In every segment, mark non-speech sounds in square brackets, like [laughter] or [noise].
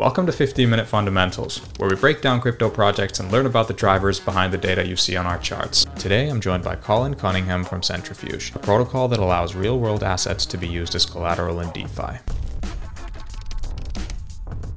Welcome to 15 Minute Fundamentals, where we break down crypto projects and learn about the drivers behind the data you see on our charts. Today, I'm joined by Colin Cunningham from Centrifuge, a protocol that allows real world assets to be used as collateral in DeFi.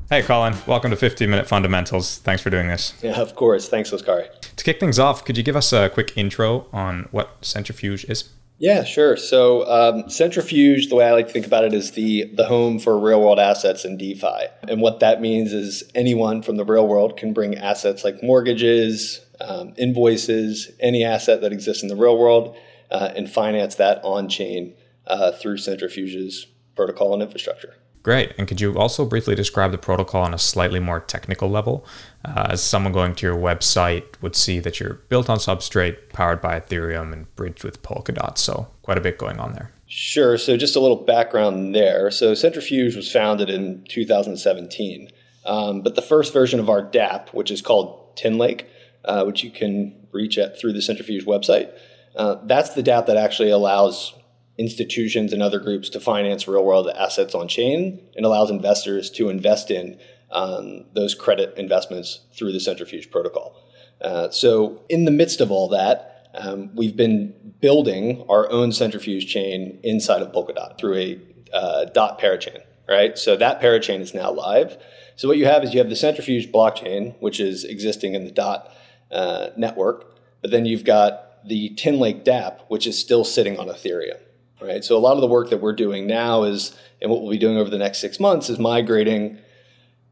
Hey, Colin, welcome to 15 Minute Fundamentals. Thanks for doing this. Yeah, of course. Thanks, Oskari. To kick things off, could you give us a quick intro on what Centrifuge is? Yeah, sure. So um, Centrifuge, the way I like to think about it, is the the home for real world assets in DeFi. And what that means is anyone from the real world can bring assets like mortgages, um, invoices, any asset that exists in the real world, uh, and finance that on chain uh, through Centrifuge's protocol and infrastructure. Great. And could you also briefly describe the protocol on a slightly more technical level? Uh, as someone going to your website would see that you're built on Substrate, powered by Ethereum, and bridged with Polkadot. So, quite a bit going on there. Sure. So, just a little background there. So, Centrifuge was founded in 2017. Um, but the first version of our dApp, which is called TinLake, uh, which you can reach at through the Centrifuge website, uh, that's the dApp that actually allows institutions and other groups to finance real world assets on chain and allows investors to invest in um, those credit investments through the centrifuge protocol. Uh, so, in the midst of all that, um, we've been building our own centrifuge chain inside of Polkadot through a uh, dot parachain, right? So, that parachain is now live. So, what you have is you have the centrifuge blockchain, which is existing in the dot uh, network, but then you've got the TinLake dApp, which is still sitting on Ethereum right? So a lot of the work that we're doing now is, and what we'll be doing over the next six months is migrating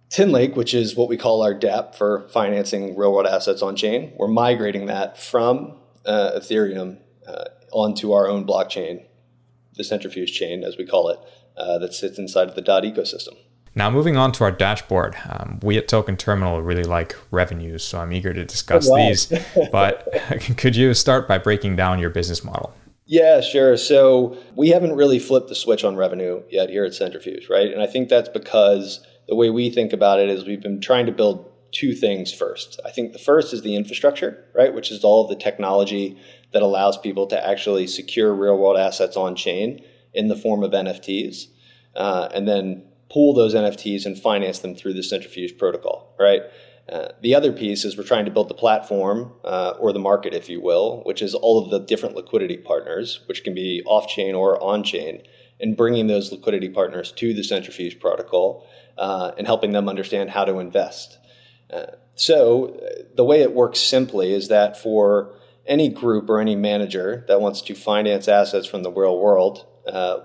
TinLake, which is what we call our dApp for financing real world assets on chain. We're migrating that from uh, Ethereum uh, onto our own blockchain, the centrifuge chain, as we call it, uh, that sits inside of the dot ecosystem. Now, moving on to our dashboard, um, we at Token Terminal really like revenues, so I'm eager to discuss oh, wow. these. [laughs] But [laughs] could you start by breaking down your business model? Yeah, sure. So we haven't really flipped the switch on revenue yet here at Centrifuge, right? And I think that's because the way we think about it is we've been trying to build two things first. I think the first is the infrastructure, right, which is all of the technology that allows people to actually secure real world assets on chain in the form of NFTs, uh, and then pool those NFTs and finance them through the Centrifuge protocol, right? Uh, the other piece is we're trying to build the platform uh, or the market, if you will, which is all of the different liquidity partners, which can be off chain or on chain, and bringing those liquidity partners to the centrifuge protocol uh, and helping them understand how to invest. Uh, so, uh, the way it works simply is that for any group or any manager that wants to finance assets from the real world,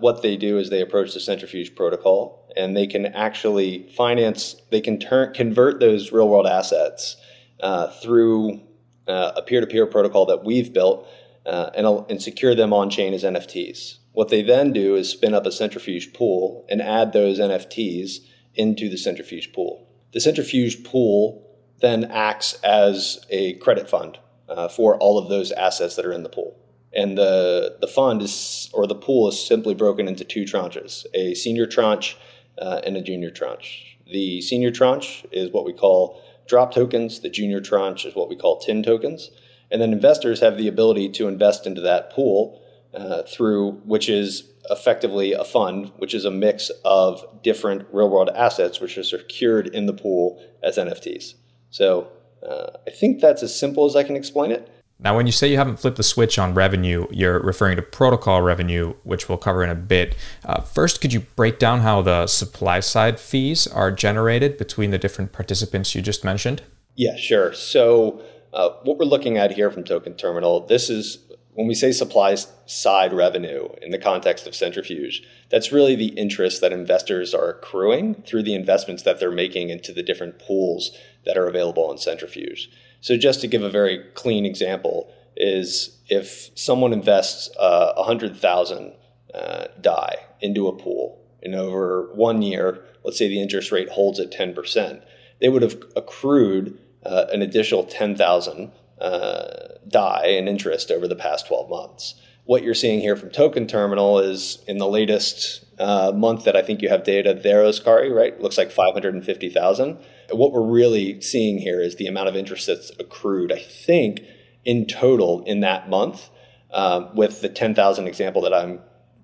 what they do is they approach the centrifuge protocol and they can actually finance, they can turn, convert those real world assets uh, through uh, a peer to peer protocol that we've built uh, and, and secure them on chain as NFTs. What they then do is spin up a centrifuge pool and add those NFTs into the centrifuge pool. The centrifuge pool then acts as a credit fund uh, for all of those assets that are in the pool. And the, the fund is, or the pool is simply broken into two tranches a senior tranche uh, and a junior tranche. The senior tranche is what we call drop tokens, the junior tranche is what we call tin tokens. And then investors have the ability to invest into that pool uh, through, which is effectively a fund, which is a mix of different real world assets which are secured in the pool as NFTs. So uh, I think that's as simple as I can explain it. Now, when you say you haven't flipped the switch on revenue, you're referring to protocol revenue, which we'll cover in a bit. Uh, first, could you break down how the supply side fees are generated between the different participants you just mentioned? Yeah, sure. So, uh, what we're looking at here from Token Terminal, this is when we say supply side revenue in the context of centrifuge, that's really the interest that investors are accruing through the investments that they're making into the different pools that are available in centrifuge. So just to give a very clean example, is if someone invests uh, 100,000 uh, DAI into a pool and over one year, let's say the interest rate holds at 10%, they would have accrued uh, an additional 10,000 uh, DAI in interest over the past 12 months. What you're seeing here from Token Terminal is in the latest uh, month that I think you have data there, Oskari, right? Looks like 550,000 what we're really seeing here is the amount of interest that's accrued, I think, in total in that month, um, with the 10,000 example that I'm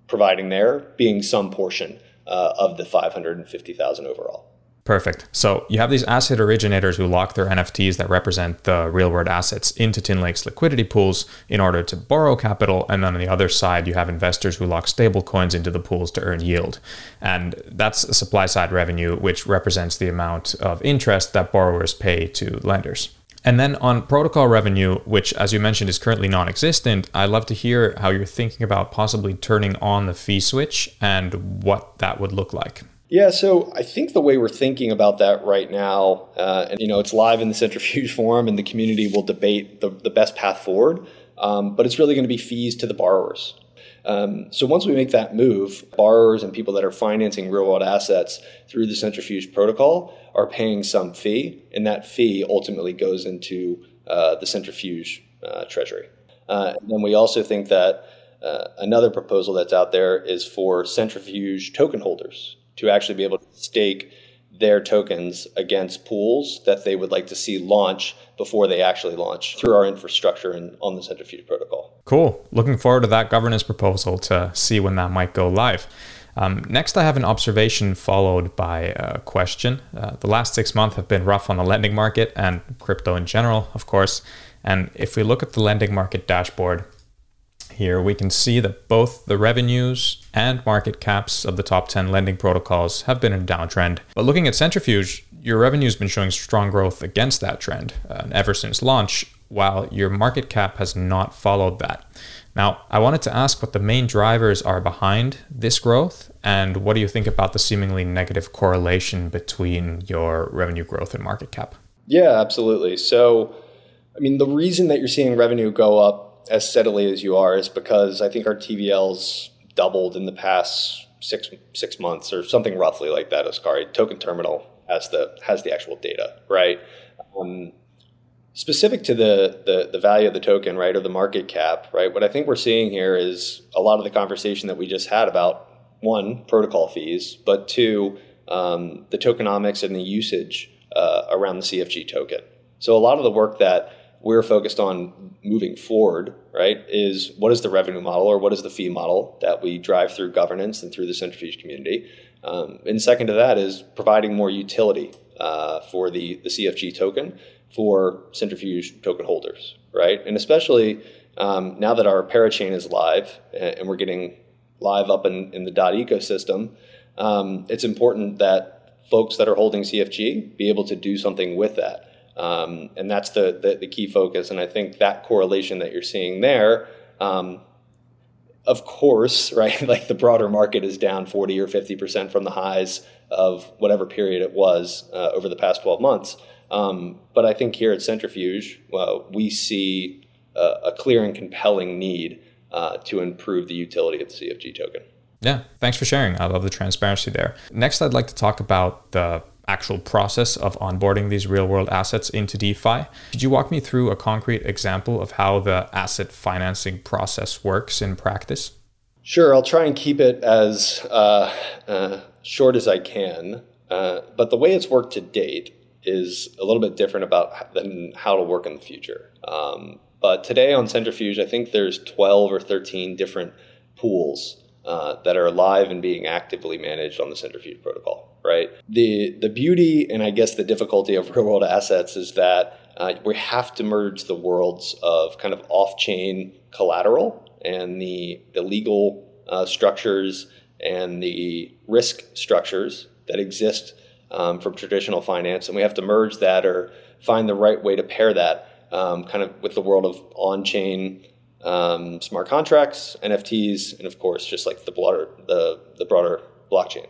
providing there being some portion uh, of the 550,000 overall. Perfect. So you have these asset originators who lock their NFTs that represent the real world assets into TinLake's liquidity pools in order to borrow capital. And then on the other side, you have investors who lock stable coins into the pools to earn yield. And that's a supply side revenue, which represents the amount of interest that borrowers pay to lenders. And then on protocol revenue, which, as you mentioned, is currently non existent, I'd love to hear how you're thinking about possibly turning on the fee switch and what that would look like. Yeah, so I think the way we're thinking about that right now, uh, and you know, it's live in the centrifuge [laughs] forum, and the community will debate the, the best path forward. Um, but it's really going to be fees to the borrowers. Um, so once we make that move, borrowers and people that are financing real world assets through the centrifuge protocol are paying some fee, and that fee ultimately goes into uh, the centrifuge uh, treasury. Uh, and then we also think that uh, another proposal that's out there is for centrifuge token holders to actually be able to stake their tokens against pools that they would like to see launch before they actually launch through our infrastructure and on the Centrifuge protocol. Cool. Looking forward to that governance proposal to see when that might go live. Um, next, I have an observation followed by a question. Uh, the last six months have been rough on the lending market and crypto in general, of course. And if we look at the lending market dashboard, here, we can see that both the revenues and market caps of the top 10 lending protocols have been in a downtrend. But looking at Centrifuge, your revenue has been showing strong growth against that trend uh, ever since launch, while your market cap has not followed that. Now, I wanted to ask what the main drivers are behind this growth, and what do you think about the seemingly negative correlation between your revenue growth and market cap? Yeah, absolutely. So, I mean, the reason that you're seeing revenue go up as steadily as you are is because I think our TVL's doubled in the past six six months or something roughly like that. Oskari token terminal has the has the actual data, right? Um, specific to the, the the value of the token, right, or the market cap, right? What I think we're seeing here is a lot of the conversation that we just had about one protocol fees, but two um, the tokenomics and the usage uh, around the CFG token. So a lot of the work that we're focused on moving forward, right, is what is the revenue model or what is the fee model that we drive through governance and through the centrifuge community. Um, and second to that is providing more utility uh, for the, the CFG token for centrifuge token holders, right? And especially um, now that our parachain is live and we're getting live up in, in the dot ecosystem, um, it's important that folks that are holding CFG be able to do something with that. Um, and that's the, the, the, key focus. And I think that correlation that you're seeing there, um, of course, [laughs] right, like the broader market is down 40 or 50% from the highs of whatever period it was uh, over the past 12 months. Um, but I think here at Centrifuge, we see a, a, clear and compelling need uh, to improve the utility of the CFG token. Yeah, thanks for sharing. I love the transparency there. Next, I'd like to talk about the actual process of onboarding these real world assets into DeFi. Could you walk me through a concrete example of how the asset financing process works in practice? Sure, I'll try and keep it as uh, uh, short as I can. Uh, but the way it's worked to date is a little bit different about than how to work in the future. Um, but today on Centrifuge, I think there's 12 or 13 different pools uh, that are alive and being actively managed on the Centrifuge protocol right? The the beauty and I guess the difficulty of [laughs] real world assets is that uh, we have to merge the worlds of kind of off chain collateral and the the legal uh, structures and the risk structures that exist um, from traditional finance, and we have to merge that or find the right way to pair that um, kind of with the world of on chain. Um, smart contracts, NFTs, and of course, just like the broader the, the broader blockchain.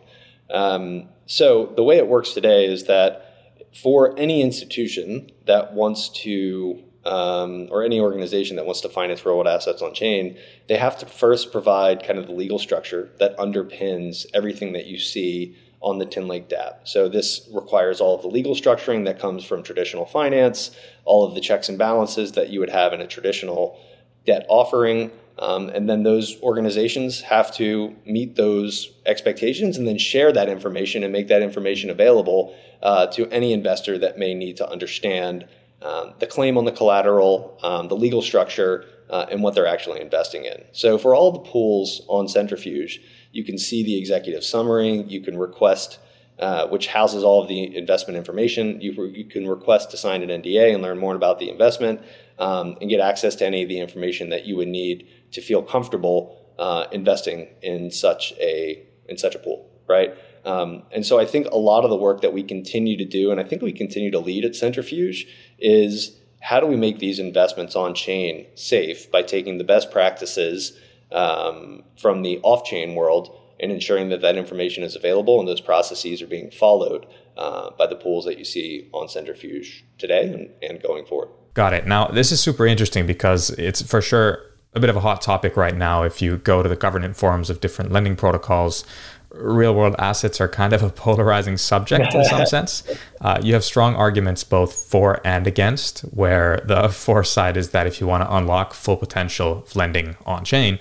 Um, so the way it works today is that for any institution that wants to um, or any organization that wants to finance real world assets on chain, they have to first provide kind of the legal structure that underpins everything that you see on the Tinlake dApp. So this requires all of the legal structuring that comes from traditional finance, all of the checks and balances that you would have in a traditional debt offering, um, and then those organizations have to meet those expectations and then share that information and make that information available uh, to any investor that may need to understand um, the claim on the collateral, um, the legal structure, uh, and what they're actually investing in. So for all the pools on Centrifuge, you can see the executive summary, you can request uh, which houses all of the investment information. You, you, can request to sign an NDA and learn more about the investment um, and get access to any of the information that you would need to feel comfortable uh, investing in such a in such a pool, right? Um, and so I think a lot of the work that we continue to do, and I think we continue to lead at Centrifuge, is how do we make these investments on chain safe by taking the best practices um, from the off chain world and ensuring that that information is available and those processes are being followed uh, by the pools that you see on Centrifuge today and, and going forward. Got it. Now, this is super interesting because it's for sure a bit of a hot topic right now. If you go to the governance forums of different lending protocols, real world assets are kind of a [laughs] polarizing subject in some [laughs] sense. Uh, you have strong arguments both for and against, where the [laughs] for side is that if you want to unlock full potential of lending on chain,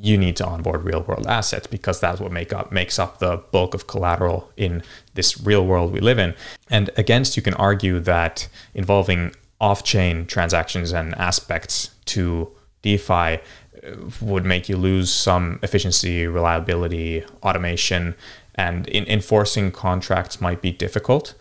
you need to onboard real world assets because that's what make up makes up the bulk of collateral in this real world we live in. And against, you can argue that involving off-chain transactions and aspects to DeFi would make you lose some efficiency, reliability, automation, and in enforcing contracts might be difficult.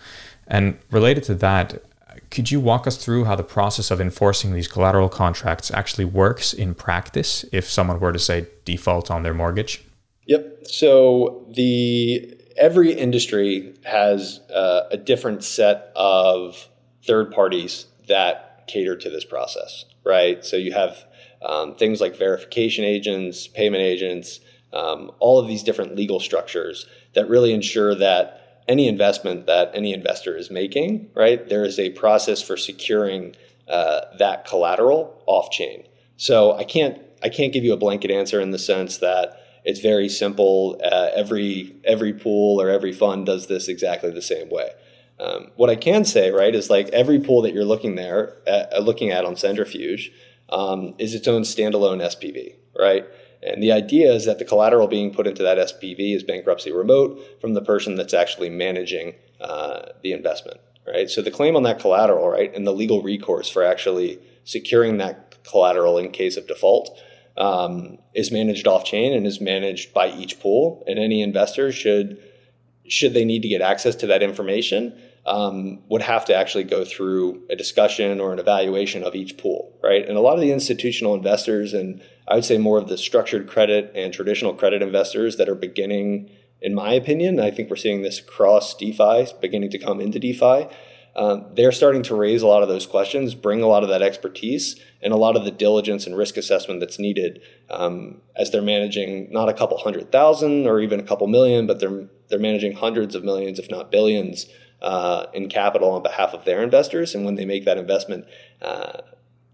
And related to that, could you walk us through how the process of enforcing these collateral contracts actually works in practice if someone were to say default on their mortgage? Yep. So the every industry has uh, a different set of third parties that cater to this process, right? So you have um, things like verification agents, payment agents, um, all of these different legal structures that really ensure that any investment that any investor is making, right, there is a process for securing uh, that collateral off chain. So I can't I can't give you a blanket answer in the sense that it's very simple. Uh, every every pool or every fund does this exactly the same way. Um, what I can say, right, is like every pool that you're looking there, at, uh, looking at on Centrifuge, um, is its own standalone SPV, right? And the idea is that the collateral being put into that SPV is bankruptcy remote from the person that's actually managing uh, the investment, right? So the claim on that collateral, right, and the legal recourse for actually securing that collateral in case of default um, is managed off chain and is managed by each pool. And any investor should, should they need to get access to that information, um, would have to actually go through a discussion or an evaluation of each pool, right? And a lot of the institutional investors, and I would say more of the structured credit and traditional credit investors that are beginning, in my opinion, I think we're seeing this across DeFi, beginning to come into DeFi. Um, they're starting to raise a lot of those questions, bring a lot of that expertise, and a lot of the diligence and risk assessment that's needed um, as they're managing not a couple hundred thousand or even a couple million, but they're they're managing hundreds of millions, if not billions, uh, in capital on behalf of their investors. And when they make that investment, uh,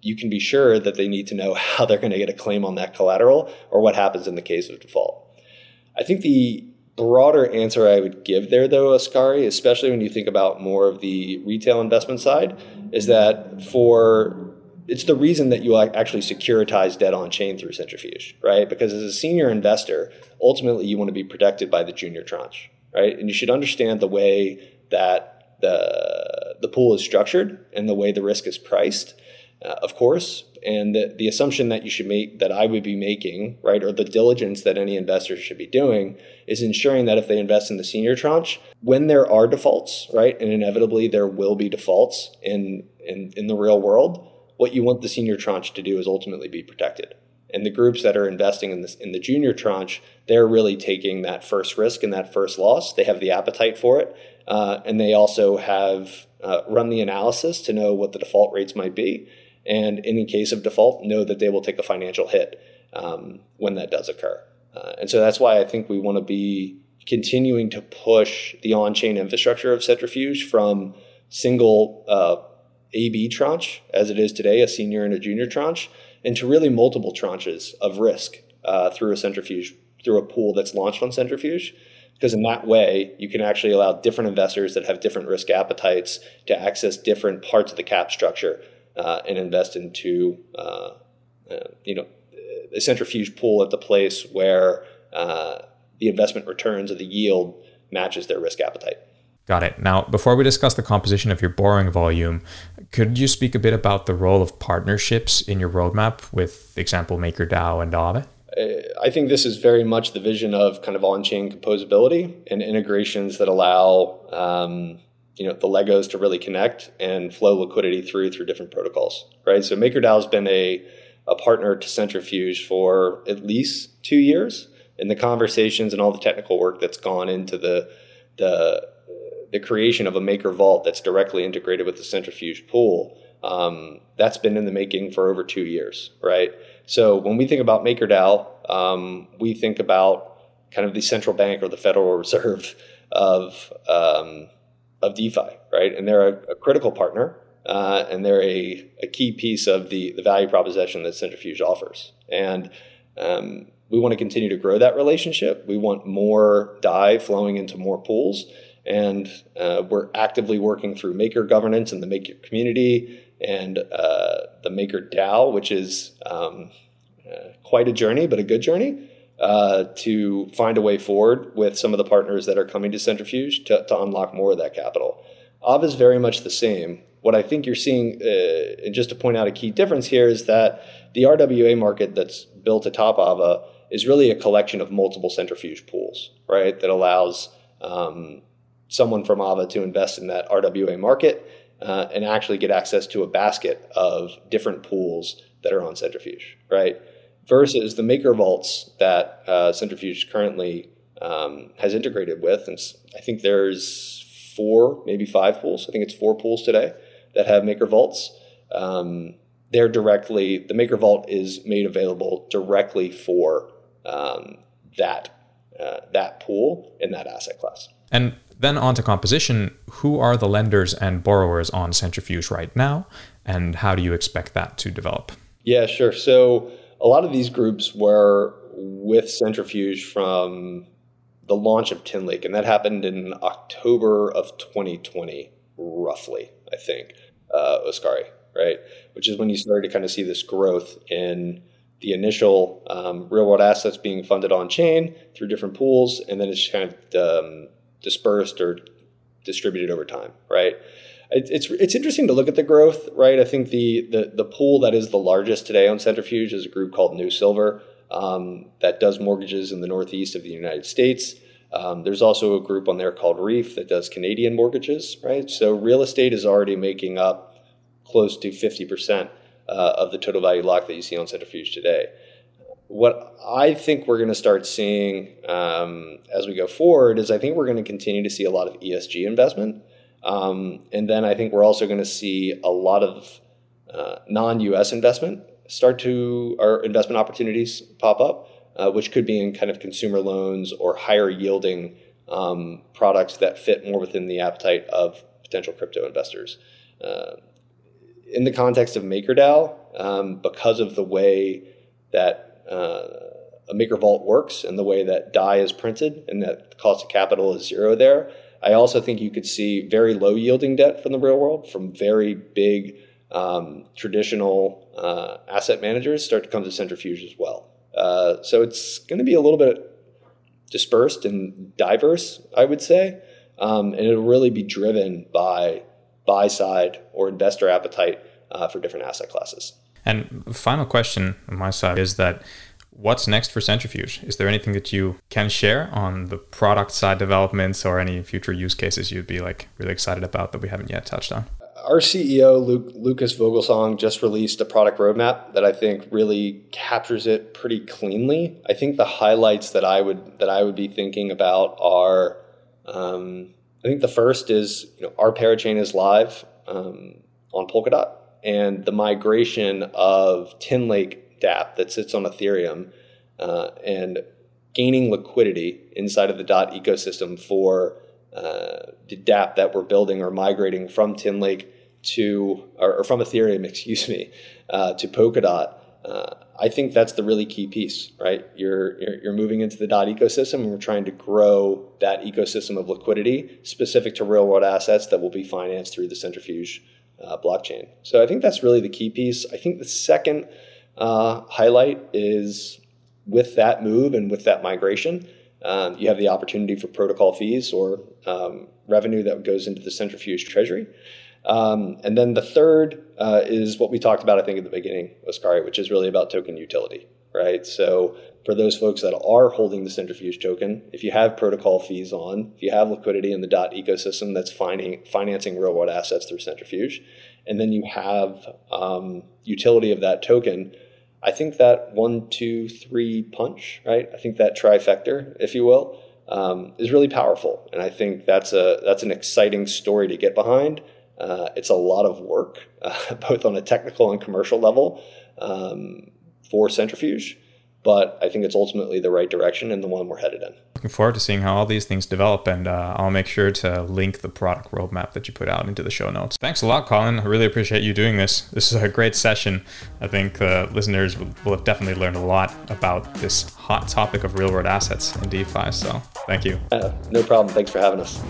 you can be sure that they need to know [laughs] how they're going to get a claim on that collateral or what happens in the case of default. I think the broader answer I would give there, though, Oskari, especially when you think about more of the retail investment side, is that for it's the reason that you actually securitize debt on chain through centrifuge, right? Because as a senior investor, ultimately you want to be protected by the junior tranche, right? And you should understand the way that the the pool is structured and the way the risk is priced, uh, of course, and the, the assumption that you should make that I would be making, right, or the diligence that any investor should be doing is ensuring that if they invest in the senior tranche, when there are defaults, right, and inevitably there will be defaults in in, in the real world, what you want the senior tranche to do is ultimately be protected. And the groups that are investing in this in the junior tranche, they're really taking that first risk and that first loss. They have the appetite for it, uh, and they also have uh, run the analysis to know what the default rates might be. And in case of default, know that they will take a financial hit um, when that does occur. Uh, and so that's why I think we want to be continuing to push the on chain infrastructure of Centrifuge from single uh, AB tranche, as it is today, a senior and a junior tranche, into really multiple tranches of risk uh, through a centrifuge, through a pool that's launched on Centrifuge because in that way you can actually allow different investors that have different risk appetites to access different parts of the cap structure uh, and invest into uh, uh, you know a centrifuge pool at the place where uh, the investment returns or the yield matches their risk appetite. Got it. Now, before we discuss the composition of your borrowing volume, could you speak a bit about the role of partnerships in your roadmap with example MakerDAO and Aave? I think this is very much the vision of kind of on-chain composability and integrations that allow um, you know the Legos to really connect and flow liquidity through through different protocols, right? So MakerDAO has been a a partner to Centrifuge for at least two years, and the conversations and all the technical work that's gone into the the the creation of a Maker Vault that's directly integrated with the Centrifuge pool. Um, that's been in the making for over two years, right? So when we think about MakerDAO, um, we think about kind of the central bank or the Federal Reserve of um, of DeFi, right? And they're a, a critical partner, uh, and they're a, a, key piece of the the value proposition that Centrifuge offers. And um, we want to continue to grow that relationship. We want more DAI flowing into more pools, and uh, we're actively working through Maker governance and the Maker community and uh, the Maker DAO, which is um, uh, quite a journey, but a good journey. Uh, to find a way forward with some of the partners that are coming to Centrifuge to, to unlock more of that capital. Aave is very much the same. What I think you're seeing, uh, and just to point out a key difference here, is that the RWA market that's built atop Aave is really a collection of multiple centrifuge pools, right? That allows um, someone from Aave to invest in that RWA market uh, and actually get access to a basket of different pools that are on Centrifuge, right? Versus the Maker vaults that uh, Centrifuge currently um, has integrated with, and I think there's four, maybe five pools. I think it's four pools today that have Maker vaults. Um, they're directly the Maker Vault is made available directly for um, that uh, that pool in that asset class. And then on to composition. Who are the lenders and borrowers on Centrifuge right now, and how do you expect that to develop? Yeah, sure. So a lot of these groups were with Centrifuge from the launch of Tinlake, and that happened in October of 2020, roughly, I think, uh, Oskari, right? Which is when you started to kind of see this growth in the initial um, real world assets being funded on chain through different pools, and then it's kind of um, dispersed or distributed over time, right? it's it's interesting to look at the growth, right? I think the the the pool that is the largest today on Centrifuge is a group called New Silver um, that does mortgages in the Northeast of the United States. Um, there's also a group on there called Reef that does Canadian mortgages, right? So real estate is already making up close to 50% uh, of the total value lock that you see on Centrifuge today what I think we're going to start seeing um, as we go forward is I think we're going to continue to see a lot of ESG investment. Um, and then I think we're also going to see a lot of uh, non US investment start to, our investment opportunities pop up, uh, which could be in kind of consumer loans or higher yielding um, products that fit more within the appetite of potential crypto investors. Uh, in the context of MakerDAO, um, because of the way that uh, a Maker Vault works and the way that DAI is printed and that cost of capital is zero there. I also think you could see very low yielding debt from the real world from very big um, traditional uh, asset managers start to come to centrifuge as well. Uh, so it's going to be a little bit dispersed and diverse, I would say, um, and it'll really be driven by buy side or investor appetite uh, for different asset classes. And final question on my side is that what's next for Centrifuge? Is there anything that you can share on the product side developments or any future use cases you'd be like really excited about that we haven't yet touched on? Our CEO Luke, Lucas Vogelsang just released a product roadmap that I think really captures it pretty cleanly. I think the highlights that I would that I would be thinking about are, um, I think the first is you know our parachain is live um, on Polkadot and the migration of Tinlake DApp that sits on Ethereum uh, and gaining liquidity inside of the DOT ecosystem for uh, the DApp that we're building or migrating from Tinlake to, or, or from Ethereum, [laughs] excuse me, uh, to Polkadot. Uh, I think that's the really key piece, right? You're, you're, you're moving into the DOT ecosystem, and we're trying to grow that ecosystem of liquidity specific to real world assets that will be financed through the centrifuge uh, blockchain. So I think that's really the key piece. I think the second uh, highlight is with that move and with that migration, um, you have the opportunity for protocol fees or um, revenue that goes into the centrifuge treasury. Um, and then the third uh, is what we talked about, I think, at the beginning, Oskari, which is really about token utility. Right? So for those folks that are holding the centrifuge token, if you have protocol fees on, if you have liquidity in the DOT ecosystem that's finding, financing real world assets through centrifuge, and then you have um, utility of that token, I think that one, two, three punch, right? I think that trifecta, if you will, um, is really powerful, and I think that's a that's an exciting story to get behind. Uh, it's a lot of work, uh, [laughs] both on a technical and commercial level, um, for centrifuge but I think it's ultimately the right direction and the one we're headed in. Looking forward to seeing how all these things develop, and uh, I'll make sure to link the product roadmap that you put out into the show notes. Thanks a lot, Colin. I really appreciate you doing this. This is a great session. I think uh, listeners will have definitely learned a lot about this hot topic of real world assets in DeFi. So thank you. Uh, no problem. Thanks for having us.